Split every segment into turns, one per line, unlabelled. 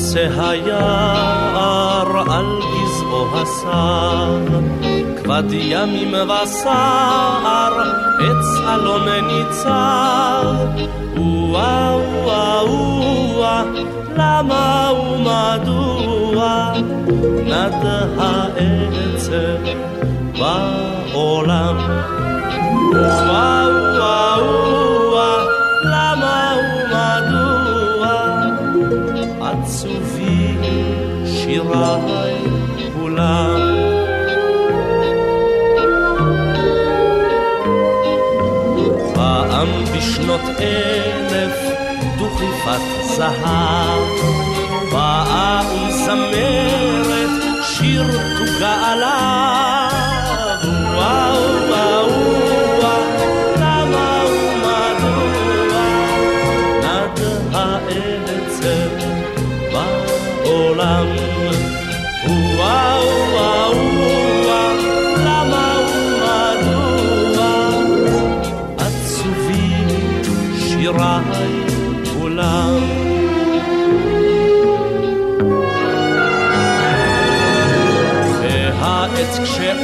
עצי היער על גזעו הסר, כבד ימים וסער, עץ אלון ניצר. וואה וואה וואה, למה ומדוע נד העצב בעולם? וואה וואה שיריי כולם. פעם בשנות אלף דוכיפת זהב, באה ומזמרת שיר תוגה עליו.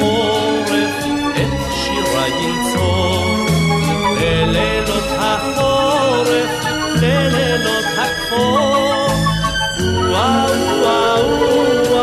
והעץ כשעורף את שירה ינצור ללילות החורף, ללילות הכחור. וואו וואו וואו,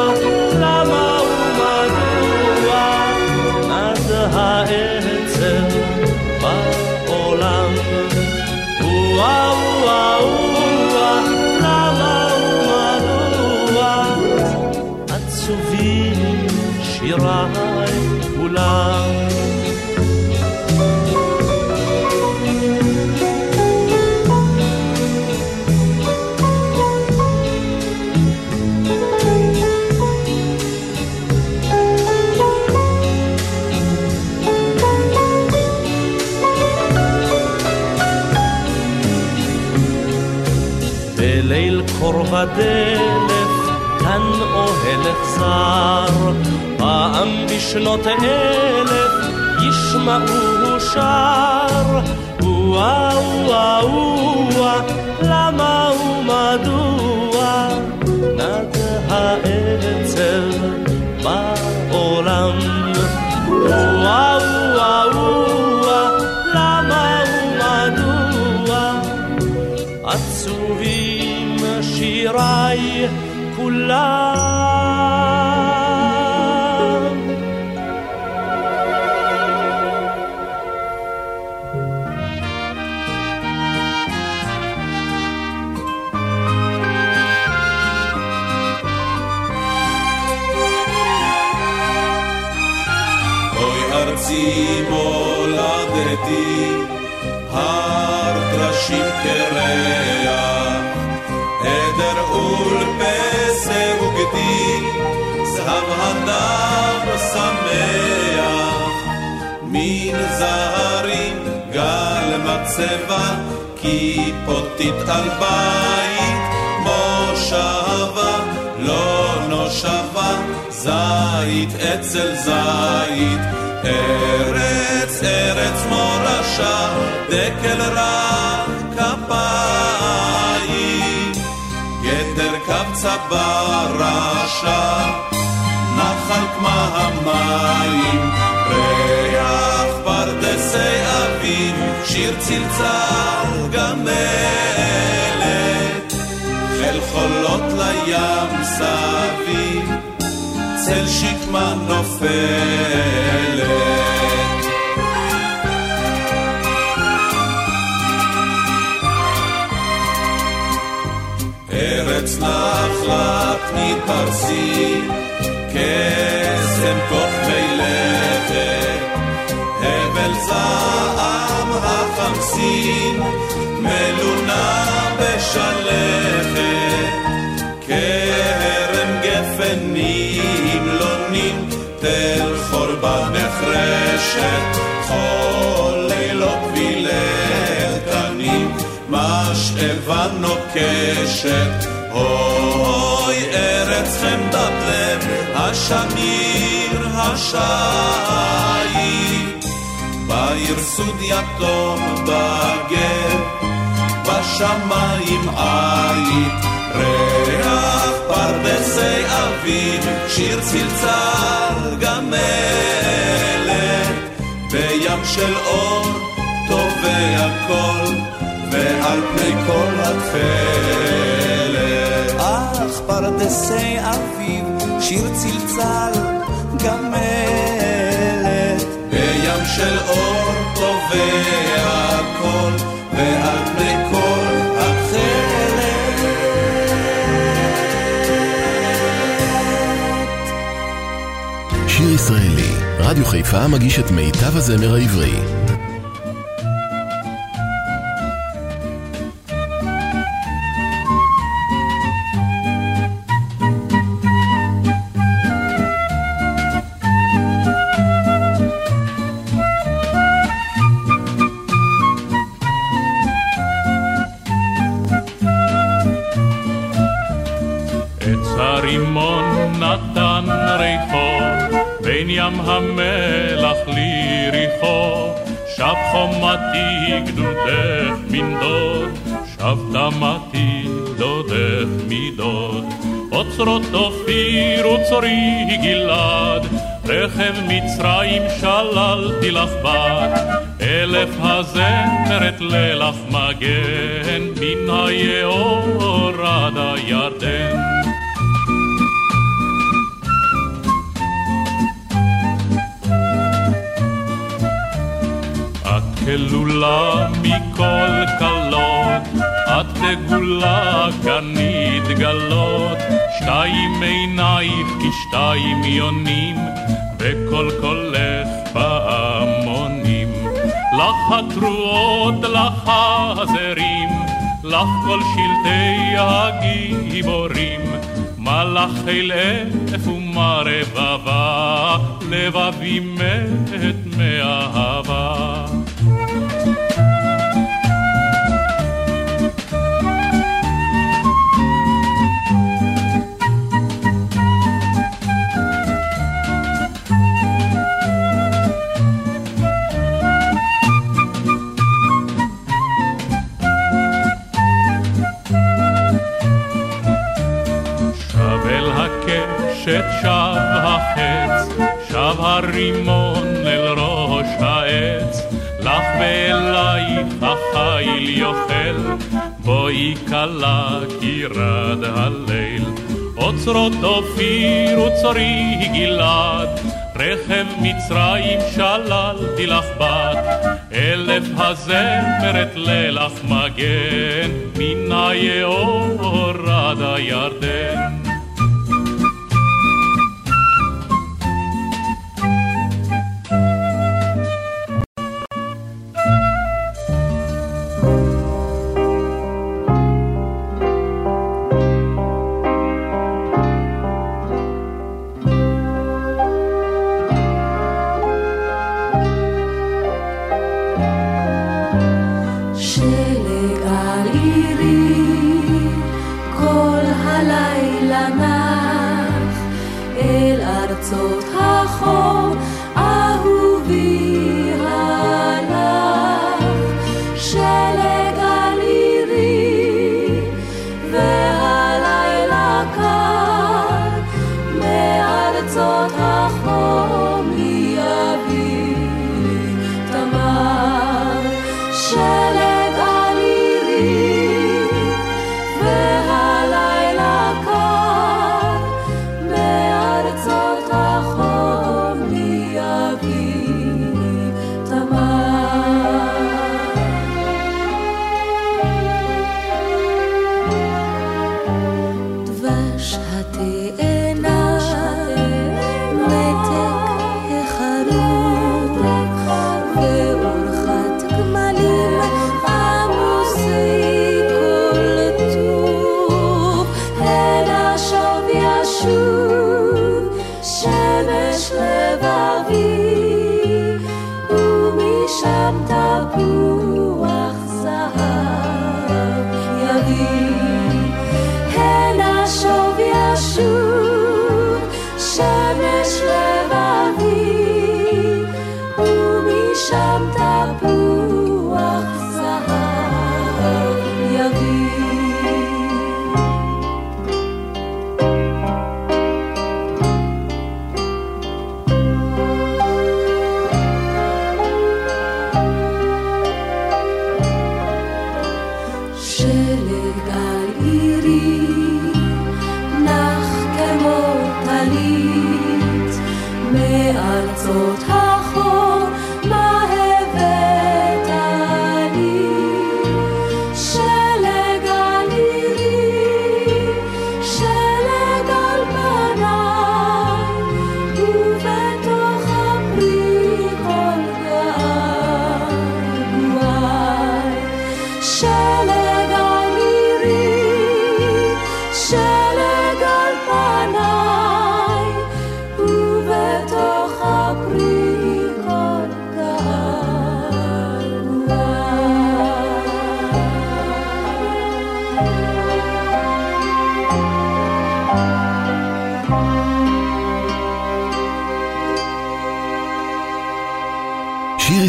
ודלף, כאן אוהל אכזר, פעם בשנות אלף ישמעו שר. וואו וואו וואו, למה ומדוע נד העצב בעולם? וואו שיריי כולם.
אוי ארצי מולדתי, הר טרשים קרח, מן זהרים גל מצבה, כיפותית על בית, מושבה, לא נושבה, זית אצל זית, ארץ ארץ מורשה, דקל רב כפיים, גדר קבצה ברשע, נחל כמה המים, שיר צלצל גמלת, חיל חולות לים סביב, צל שקמה נופלת. ארץ נחלת מפרסי, קסם כוכבי הפעם החמסין, מלונה בשלכת, כרם גפנים לא לונים, תל חורבה נחרשת, חול לילות לא וילדנים, משאבה נוקשת, אוי ארץ חמדת לב, השמיר השעיר. בעיר סוד יתום בגב, בשמיים עית. ריח פרדסי אביב, שיר צלצל גמלת, בים של אור טובע קול, ועל פני כל התכלת.
אך פרדסי אביב, שיר צלצל
של אור טובע קול, ועל פני כל
שיר ישראלי, רדיו חיפה מגיש את מיטב הזמר העברי.
שב תמתי דודך מדוד. אוצרות אופיר וצורי גלעד, רכב מצרים שללתי לך בת, אלף הזמרת לילך מגן, מן היאור עד הירדן. כלולה מכל כלות, את תגולה גנית גלות, שתיים עינייך כשתיים יונים, וכל קולך פעמונים. לך התרועות, לך הזרים, לך כל שלטי הגיבורים. מלאך אל אלף ומה רבבה, לבבי מת מאהבה. הרימון אל ראש העץ, לך ואלייך החיל יוכל, בואי כלה כי רד הליל. אוצרות אופיר וצורי גלעד, רכב מצרים שללתי לך בת, אלף הזמרת לילך מגן, מן היאור עד הירדן.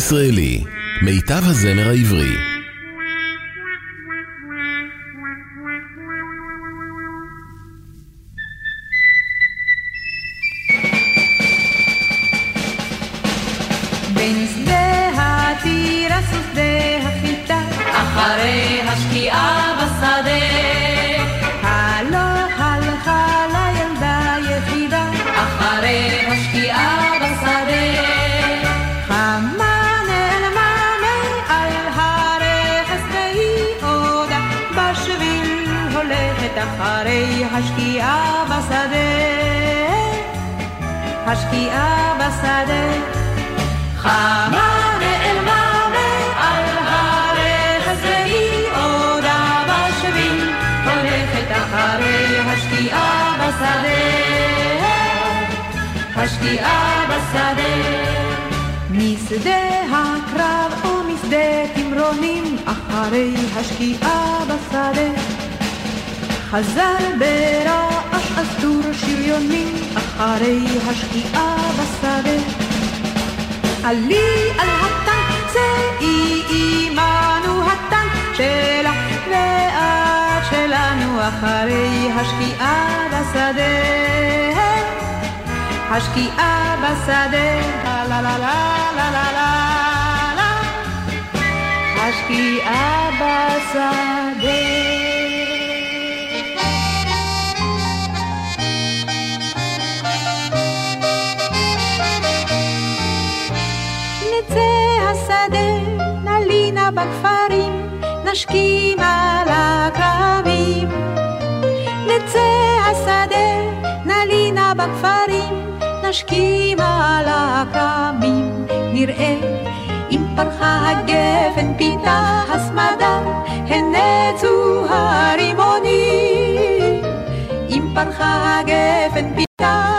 שיר ישראלי, מיטב הזמר העברי.
עלי על הטנק, צאי עמנו הטנק שלך ואת שלנו אחרי השקיעה בשדה. השקיעה בשדה, לה לה לה לה לה לה השקיעה בשדה. בכפרים, נשכים על הכרמים. נצא השדה, נלינה בכפרים, נשכים על הכרמים. נראה אם פרחה הגפן פיתה הסמדה, הנצו הרימונים. אם פרחה הגפן פיתה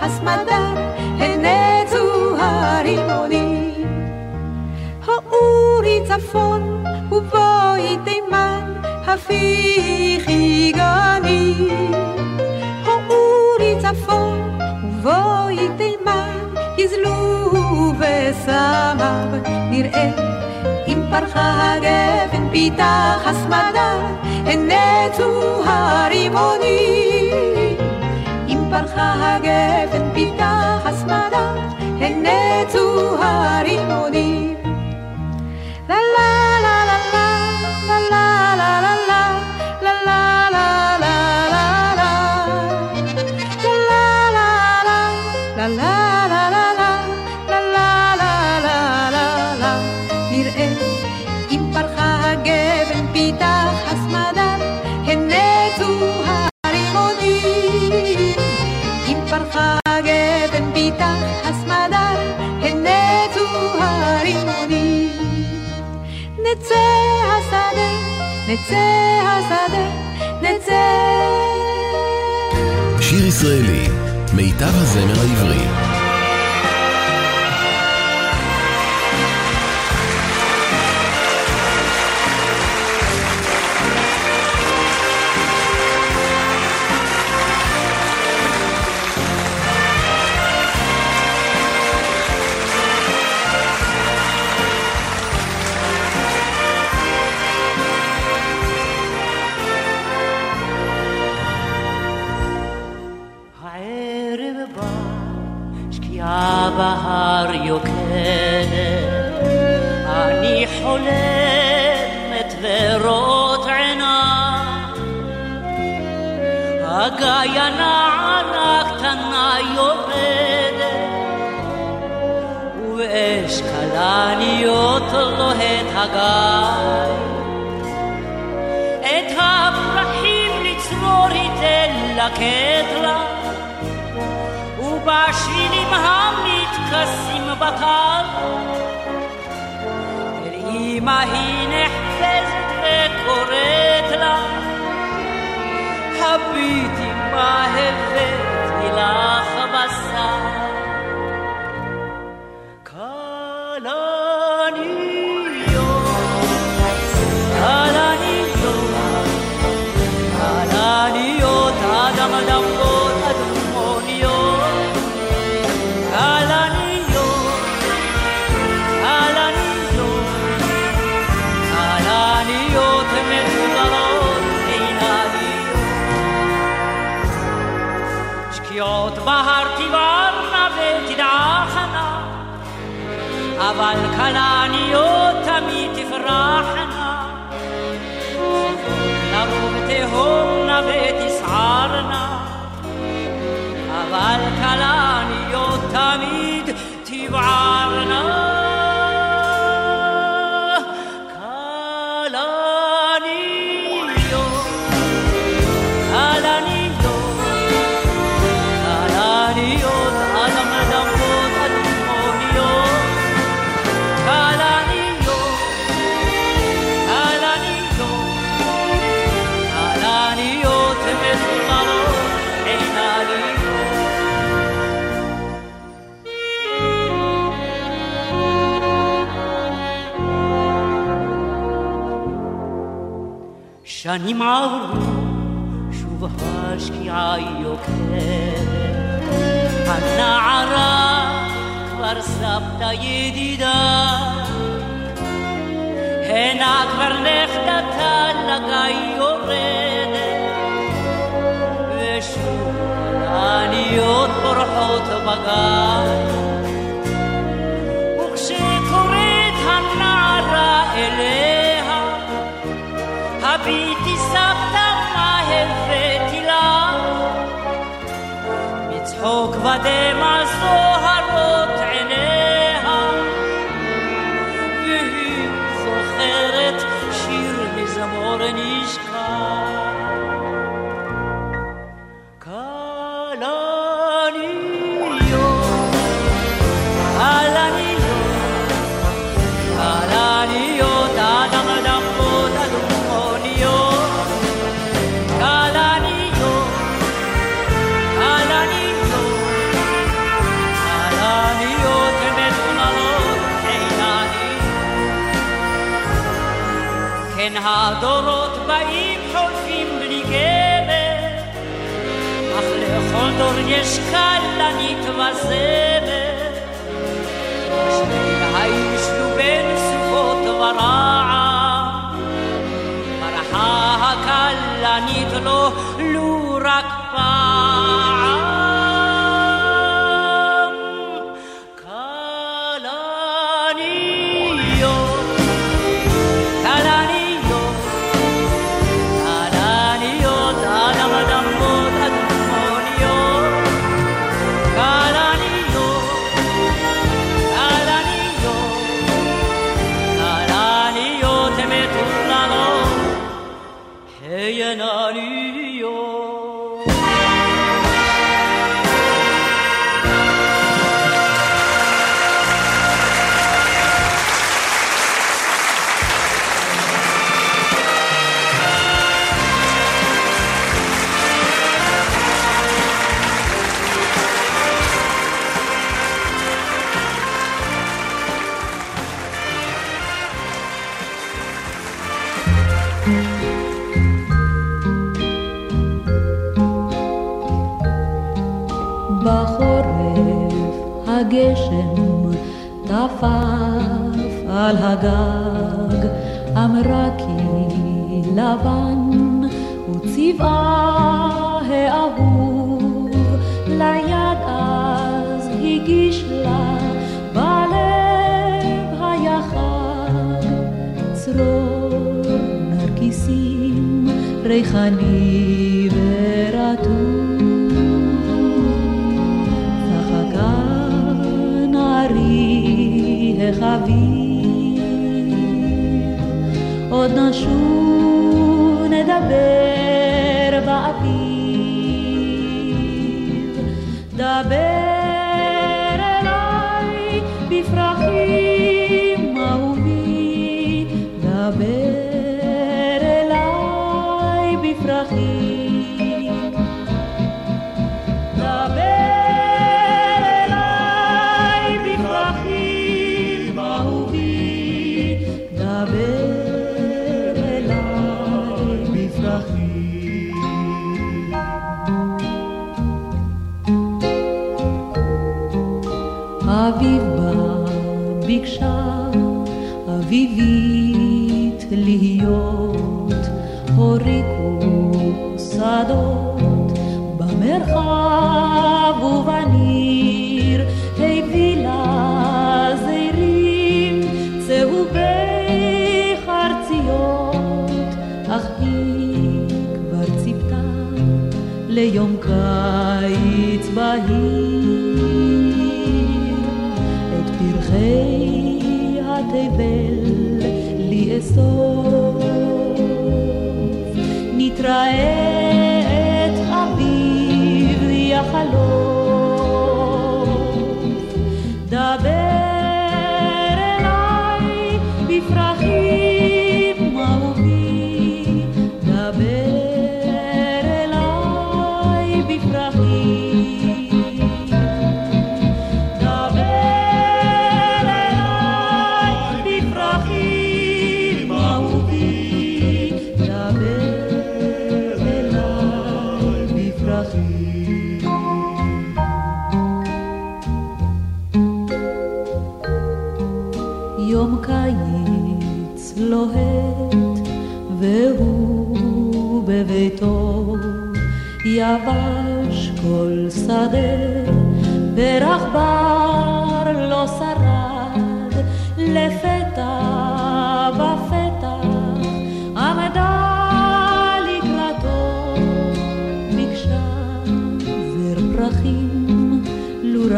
הסמדה, הנצו הרימונים. האורי צפון ובואי תימן, הפיכי גני. האורי צפון ובואי תימן, יזלו וסמר, נראה אם פרחה הגפן פיתח הסמדה, הנצו הרימונים. פרחה הגפן פיתח הסמדה, הנצו הרימונים. לה לה לה לה לה לה נצא השדה, נצא.
שיר ישראלי, מיטב הזמר העברי.
חולמת ורות עיניי. הגיינה קטנה יורדת, ובאש כלניות לוהט הגיא. את הפרחים לצרוך ללקט לה, ובשבילים המתכסים בקר, אמא היא נחפזת וקוראת לה, הביטי מה הבאתי לך אבל כלניות תמיד תפרחנה. לרוב שנים עברו, שוב השקיעה יוקדת. הנערה כבר סבתא ידידה, הנה כבר נכדתה לגיא יורדת, ושוב העניות בורחות בגן. וכשקוראת הנערה אליה הביטי סבתא מה הבאתי לך מצחוק ודמע זוהרות הדורות באים חולפים בלי גבר, אך לכל דור יש כלנית וזמר, שניהם הישנו בין סוכות ורעם, ברחה הכלנית לו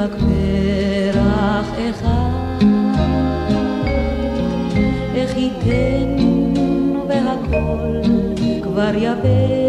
רק
פרח אחד. איך ייתן והכל כבר יבש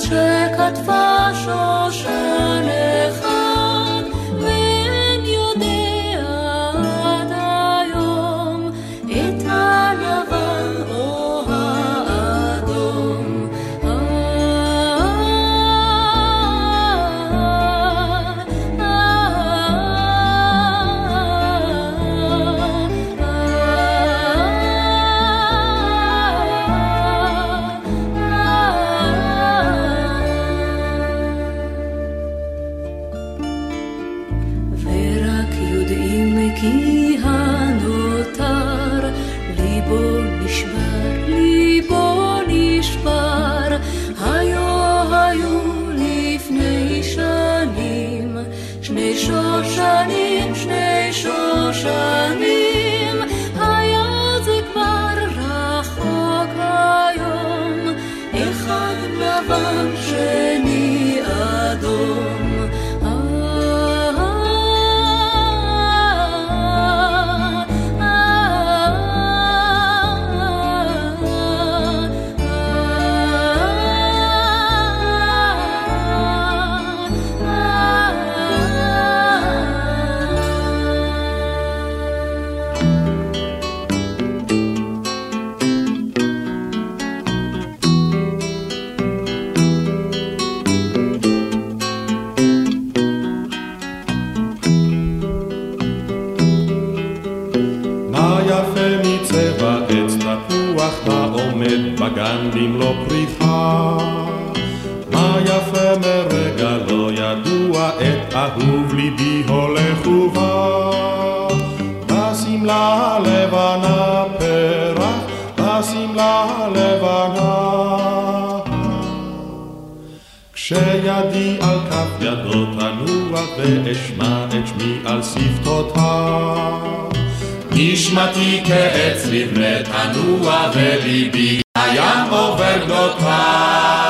czeka twarz orzech. וליבי הולך ובא. בשמלה הלבנה פרח, בשמלה הלבנה. כשידי על כף ידו תנוח ואשמע את שמי על שפתותיו. נשמתי כעץ לבנה תנוע
וליבי הים עובר גדותיו.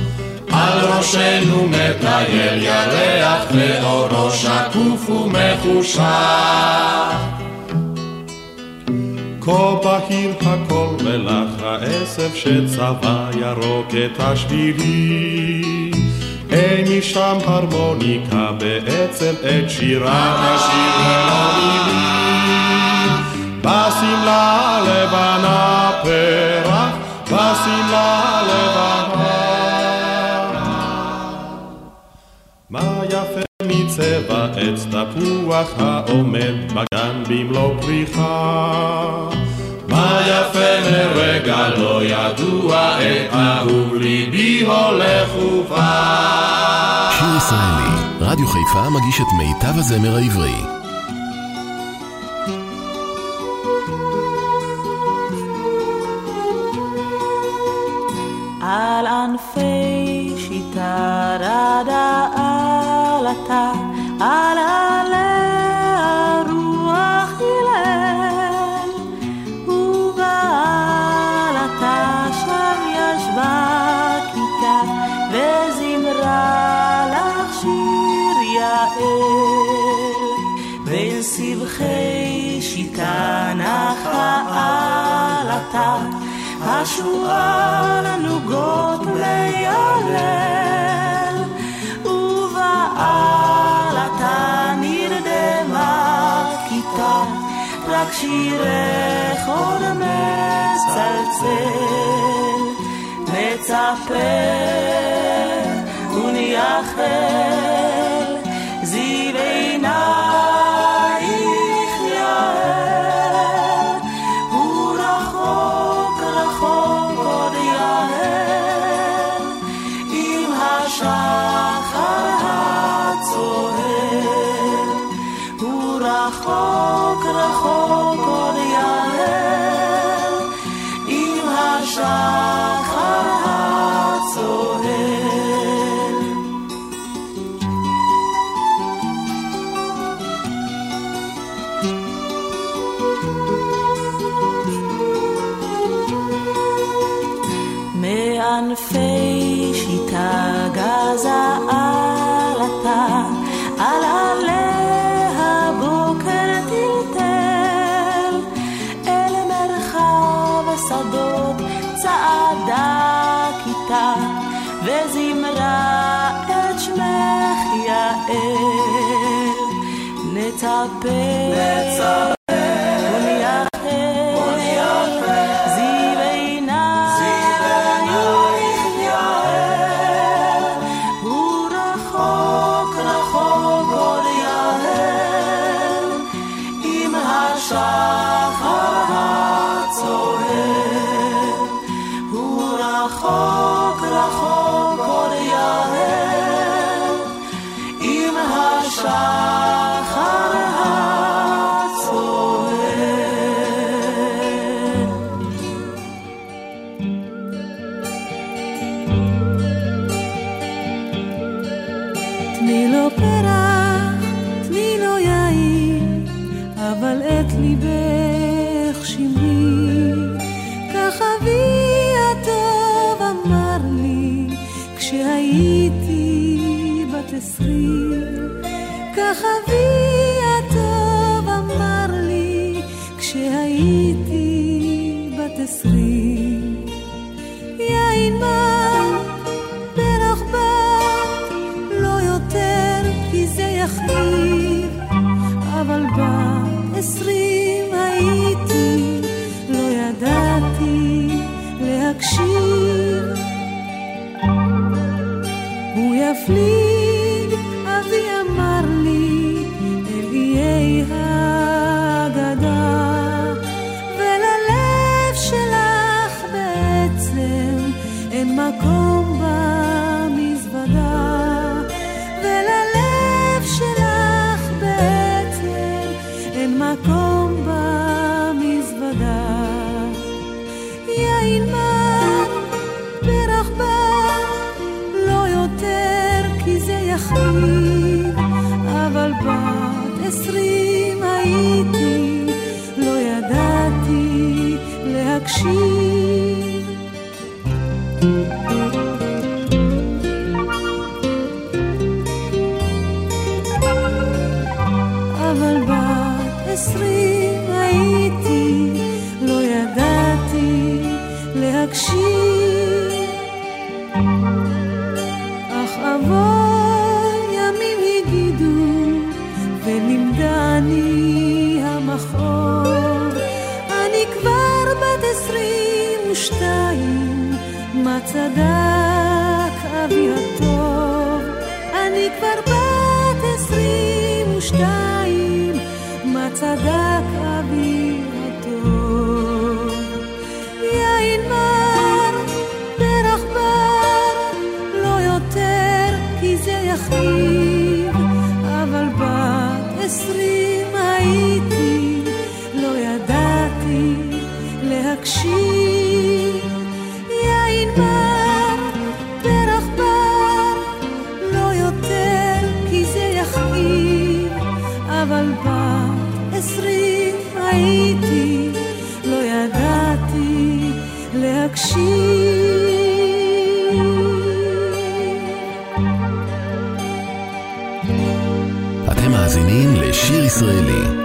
על ראשנו מטייל ירח ואורו שקוף ומחושך.
כה בהיר הכל ולך העשב שצבע ירוק את השבילי. אין משם הרמוניקה בעצם את שירת השיר מילים. בשמלה לבנה פרח, בשמלה מצבע עץ תפוח העומד בגן במלוא פריחה.
מה יפה מרגע לא ידוע, את אהוב ליבי הולך ובא.
שיר ישראלי, רדיו חיפה מגיש את מיטב הזמר העברי.
על ענפי רק שירך עוד מצלצל, מצפה ונייחל, זיו עינייך עשרים הייתי, לא ידעתי להקשיב.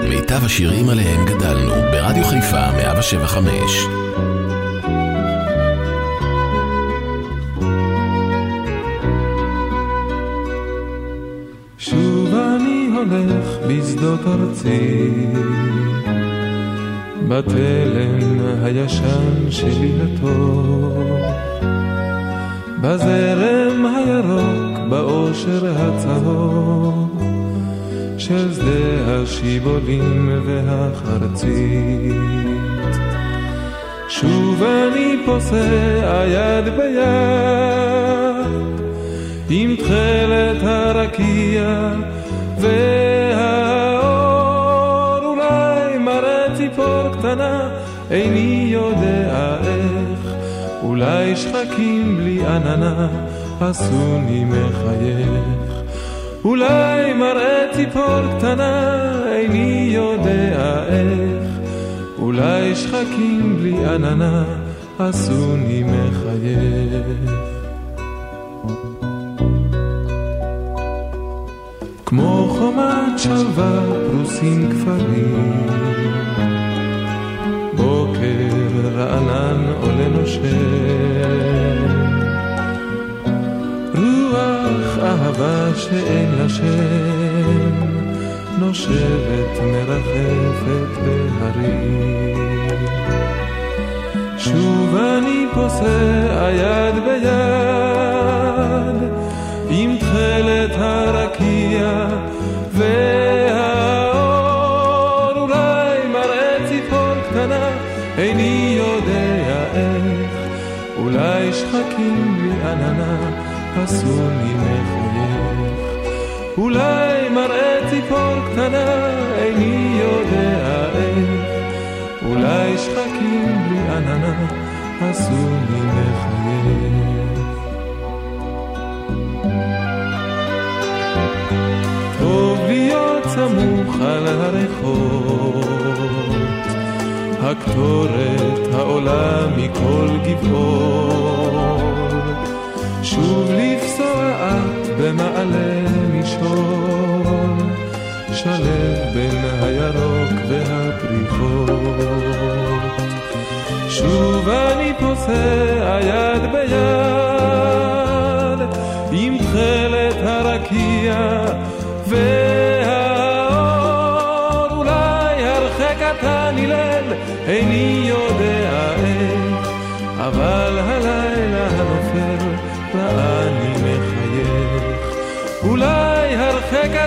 מיטב השירים עליהם גדלנו, ברדיו חיפה 175. שוב אני הולך בשדות ארצי, בתלם הישן שלי הטוב, בזרם הירוק, באושר הצהוב. של שדה השיבולים והחרצית. שוב אני פוסע יד ביד עם תכלת הרקיע והאור אולי מראה ציפור קטנה איני יודע איך אולי שחקים בלי עננה
עשוני מחייך אולי מראה ציפור קטנה, איני יודע איך, אולי שחקים בלי עננה, עשוני מחייך. כמו חומת שלווה פרוסים כפרים, בוקר רענן עולה נושם. אהבה שאין לה שם, נושבת מרחפת בהרים. שוב אני פוסע יד ביד, עם תכלת הרקיע והאור, אולי מראה ציפור קטנה, איני יודע איך, אולי שחקים לי עננה. עשוני מחייך אולי מראה ציפור קטנה איני יודע איך. אולי שחקים בלי עננה עשו לי מחייך. טוב להיות סמוך על הרחוב, הקטורת העולה מכל גבעול, שוב לפסוע במעלה מישור. שלב בין הירוק והפריחות. שוב אני פוסע יד ביד עם תכלת הרקיע והאור אולי הרחק אתה נילם איני יודע איך אבל הלילה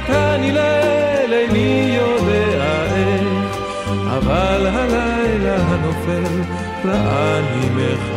אתה נילם איני יודע איך אבל הלילה הנופל ואני מחייך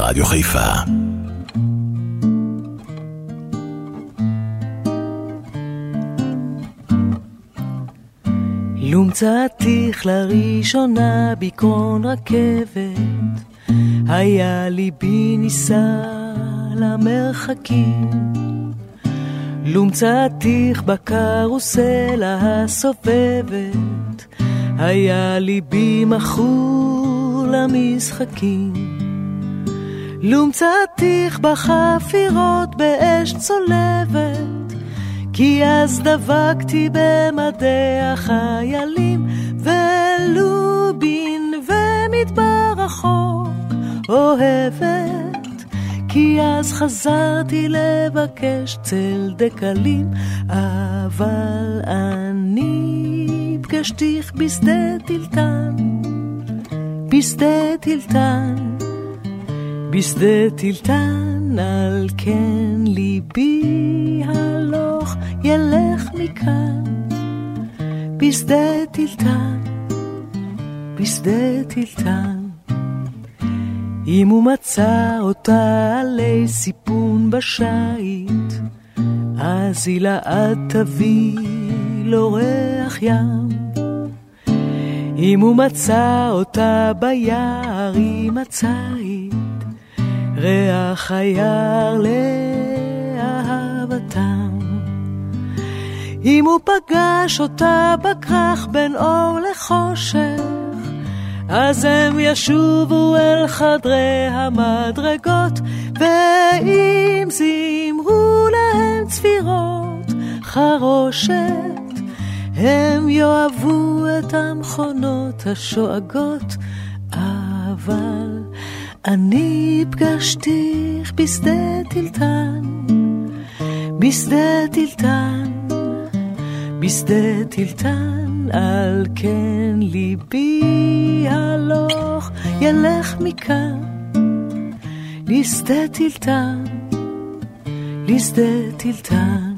ברדיו חיפה.
לומצאתיך לראשונה בקרון רכבת, היה ליבי נישא למרחקים. לומצאתיך בקרוסלה הסובבת, היה ליבי מכור למשחקים. לומצאתיך בחפירות באש צולבת, כי אז דבקתי במדי החיילים, ולובין ומדבר רחוק אוהבת,
כי אז חזרתי לבקש צל דקלים, אבל אני פגשתיך בשדה טילטן, בשדה טילטן, בשדה טילטן, על כן ליבי הלוך ילך מכאן, בשדה טילטן, בשדה טילטן. אם הוא מצא אותה עלי סיפון בשייט, אז היא לעד תביא לו ריח ים. אם הוא מצא אותה ביער עם הציד, ריח היער לאהבתם. אם הוא פגש אותה בכרך בין אור לחושך, אז הם ישובו אל חדרי המדרגות, ואם זימרו להם צפירות חרושת, הם יאהבו את המכונות השואגות, אבל אני פגשתיך בשדה טילטן, בשדה טילטן, בשדה טילטן, על כן ליבי הלוך ילך מכאן, לשדה טילטן, לשדה טילטן.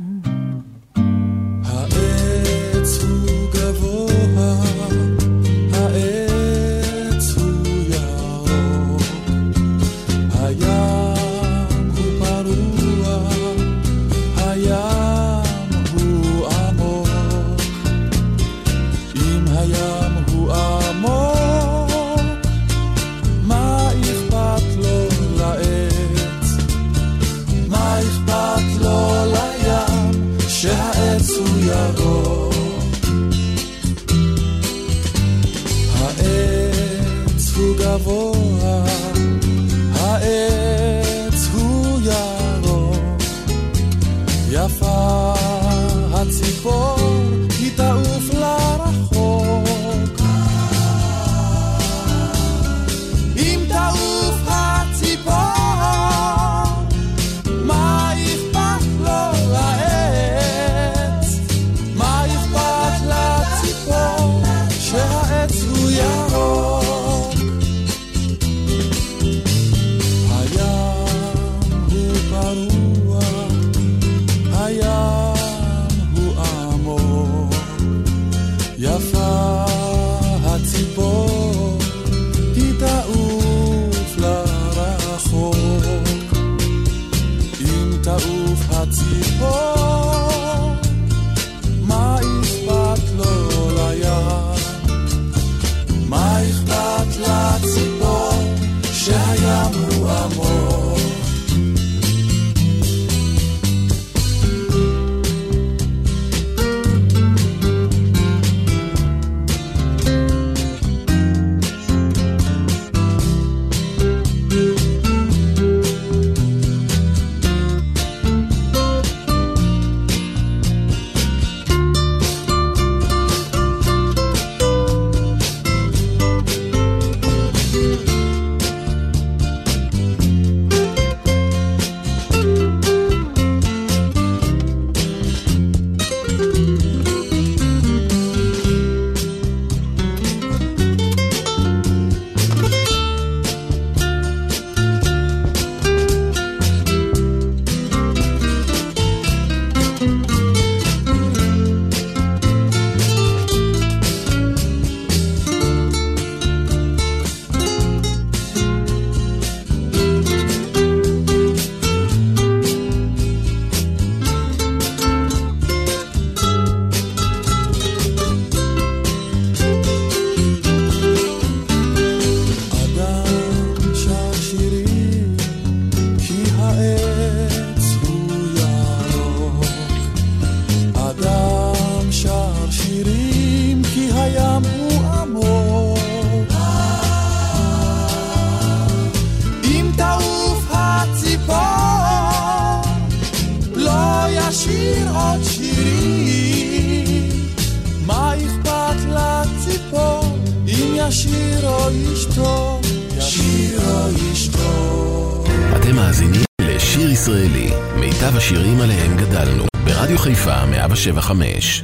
ישירו אשתו, ישירו אשתו.
אתם מאזינים לשיר ישראלי, מיטב השירים עליהם גדלנו, ברדיו חיפה 175.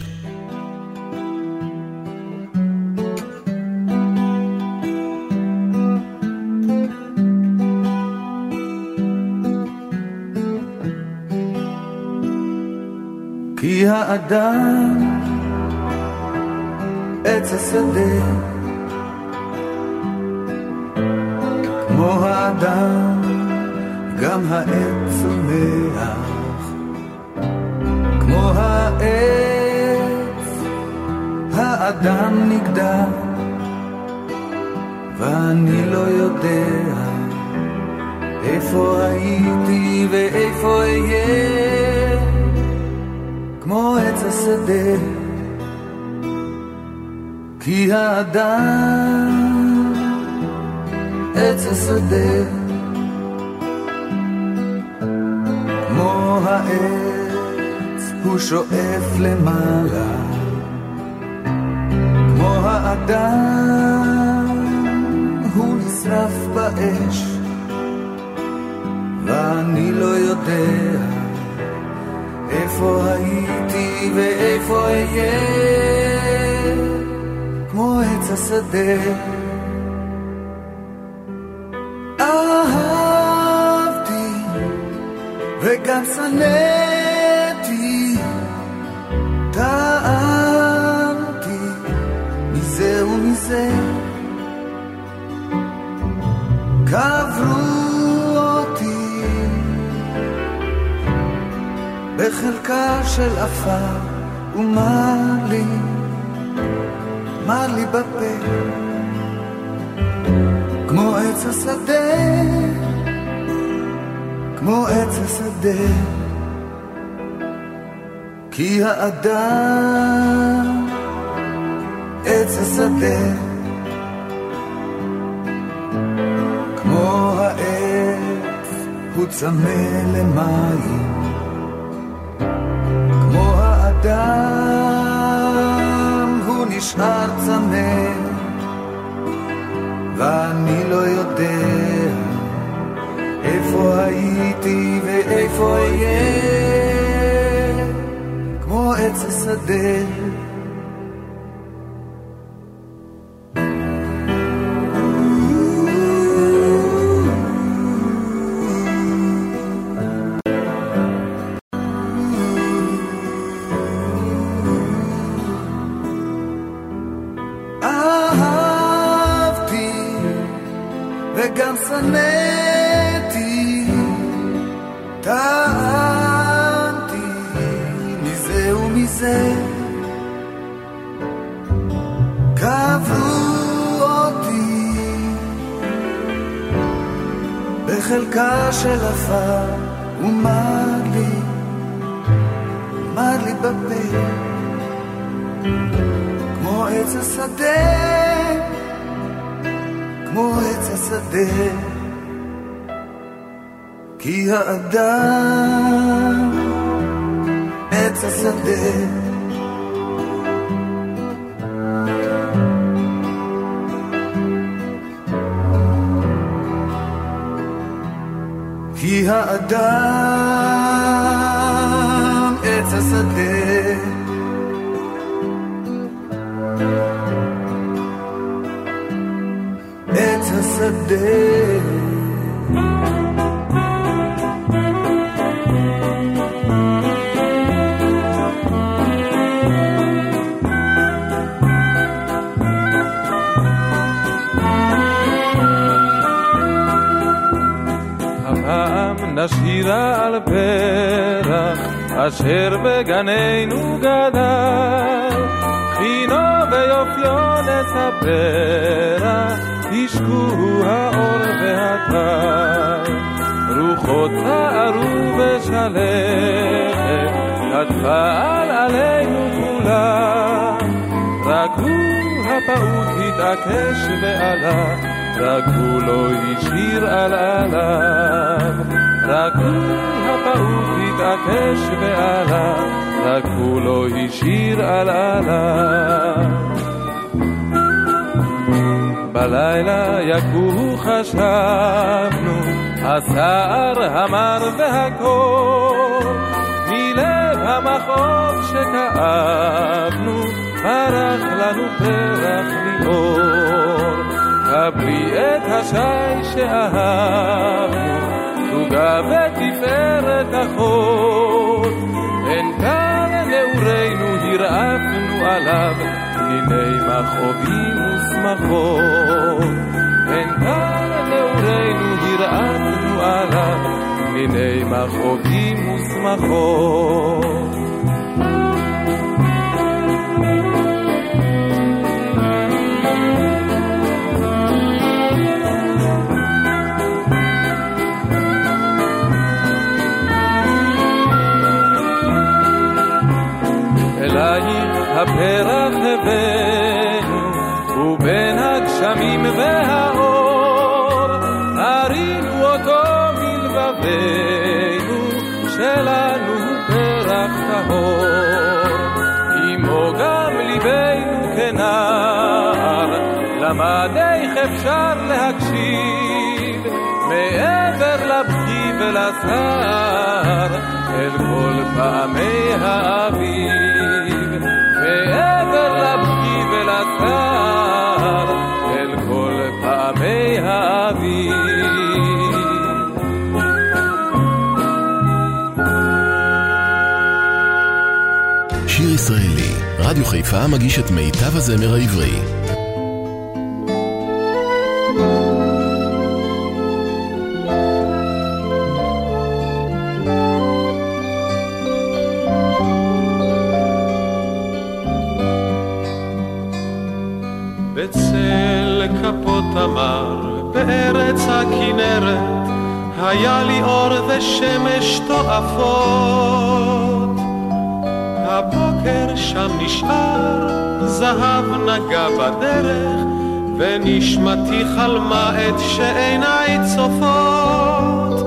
כי האדם עץ השדה כמו האדם גם העץ צומח כמו העץ האדם נגדע ואני לא יודע איפה הייתי ואיפה אהיה. כמו עץ השדה כי האדם עץ השדה. כמו העץ הוא שואף למעלה כמו האדם הוא נשרף באש ואני לא יודע איפה הייתי ואיפה אהיה. כמו עץ השדה וגם שנאתי טעמתי מזה ומזה. קברו אותי בחלקה של עפר ומה לי, מה לי בפה? כמו עץ השדה כמו עץ השדה. כי האדם עץ השדה. כמו העץ הוא צמא למים. כמו האדם הוא נשאר צמא. ואני לא יודע איפה הייתי ואיפה אהיה? כמו עץ השדה בחלקה של עפר ומר לי, מר לי בפה. כמו עץ השדה כמו עץ השדה. כי האדם עץ השדה כי האדם עץ השדה. עץ השדה
נשירה על פרח אשר בגננו גדל. חינו ויופיו נספרה ישקו האור והטל. רוחות הערו בשלכת נטפה עלינו כולה. רק הוא הפעוט התעקש ועלה רק הוא לא השאיר על עליו רק הפעוט התעקש ועלה רק הוא לא השאיר על עליו הלילה יקומו חשבנו, הסער המר והקור, מלב המחור שכאבנו, פרח לנו פרח ליאור. קבלי את השי שאהבנו, תוגה ותפארת החור. אין כאן נעורינו הרעפנו עליו, פניני מכאובים ושמחות. אין כאן נעורינו הרעפנו עליו, פניני מכאובים ושמחות. הבאנו, ובין הגשמים והאור, הרימו אותו מלבבינו, שלנו פרח טהור. עמו גם ליבנו כנער, למד איך אפשר להקשיב, מעבר לבכי ולסהר, אל כל פעמי האביב. ולסהר, אל כל פעמי האביב.
שיר ישראלי, רדיו חיפה מגיש את מיטב הזמר העברי.
בצל כפות תמר, בארץ הכנרת, היה לי אור ושמש תועפות. הבוקר שם נשאר, זהב נגע בדרך, ונשמתי חלמה את שעיניי צופות.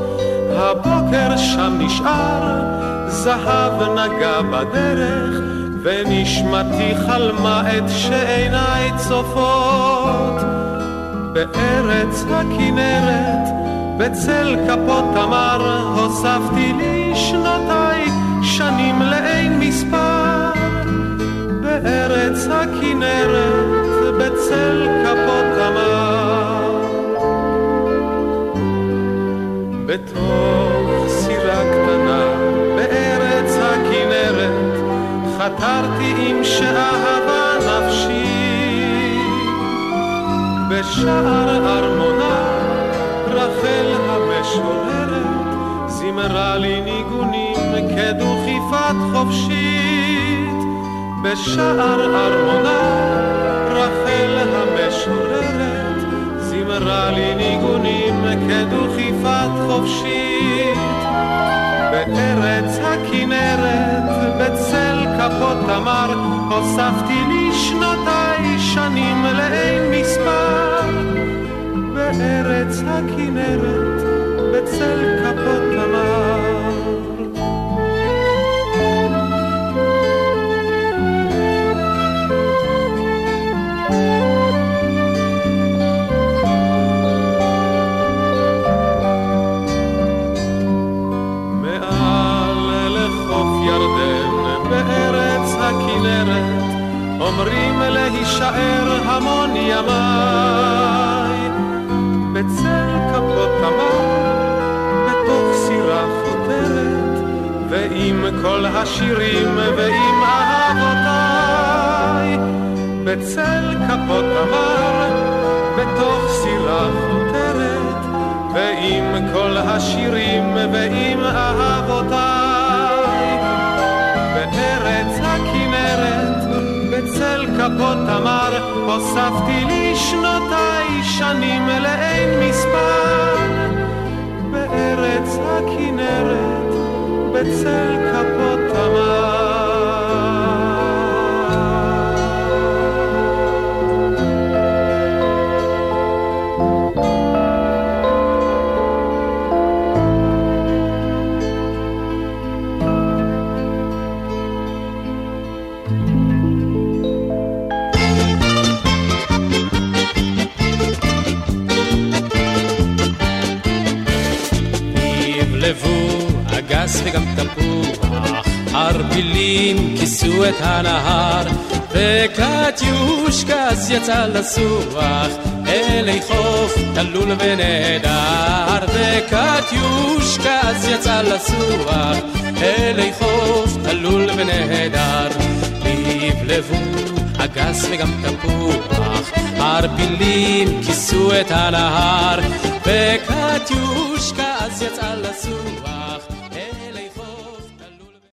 הבוקר שם נשאר, זהב נגע בדרך, ונשמתי חלמה את שעיניי צופות. בארץ הכנרת, בצל כפות תמר, הוספתי לי שנותיי, שנים לאין מספר. בארץ הכנרת, בצל כפות תמר. בתוך חתרתי עם שאהבה נפשי. בשער ארמונה, רחל המשוררת, זימרה לי ניגונים כדוכיפת חופשית. בשער ארמונה, רחל המשוררת, זימרה לי ניגונים כדוכיפת חופשית. בארץ הכנרת, בצל כפות תמר, הוספתי לי שנותיי שנים לאין מספר. בארץ הכנרת, בצל כפות השירים ועם אהבותיי. בצל כפות תמר, בתוך סירה חותרת, ועם כל השירים ועם אהבותיי. בארץ הכנרת, בצל כפות תמר, הוספתי לי שנותיי שנים לאין מספר. בארץ הכנרת, בצל כפות תמר.
תפוח, ערפילים כיסו את הנהר, וקטיושקס יצא לסוח, אלי חוף תלול ונהדר, וקטיושקס יצא לסוח, אלי חוף תלול ונהדר, לבלבו אגס וגם תפוח, ערפילים כיסו את הנהר, וקטיושקס יצא לסוח.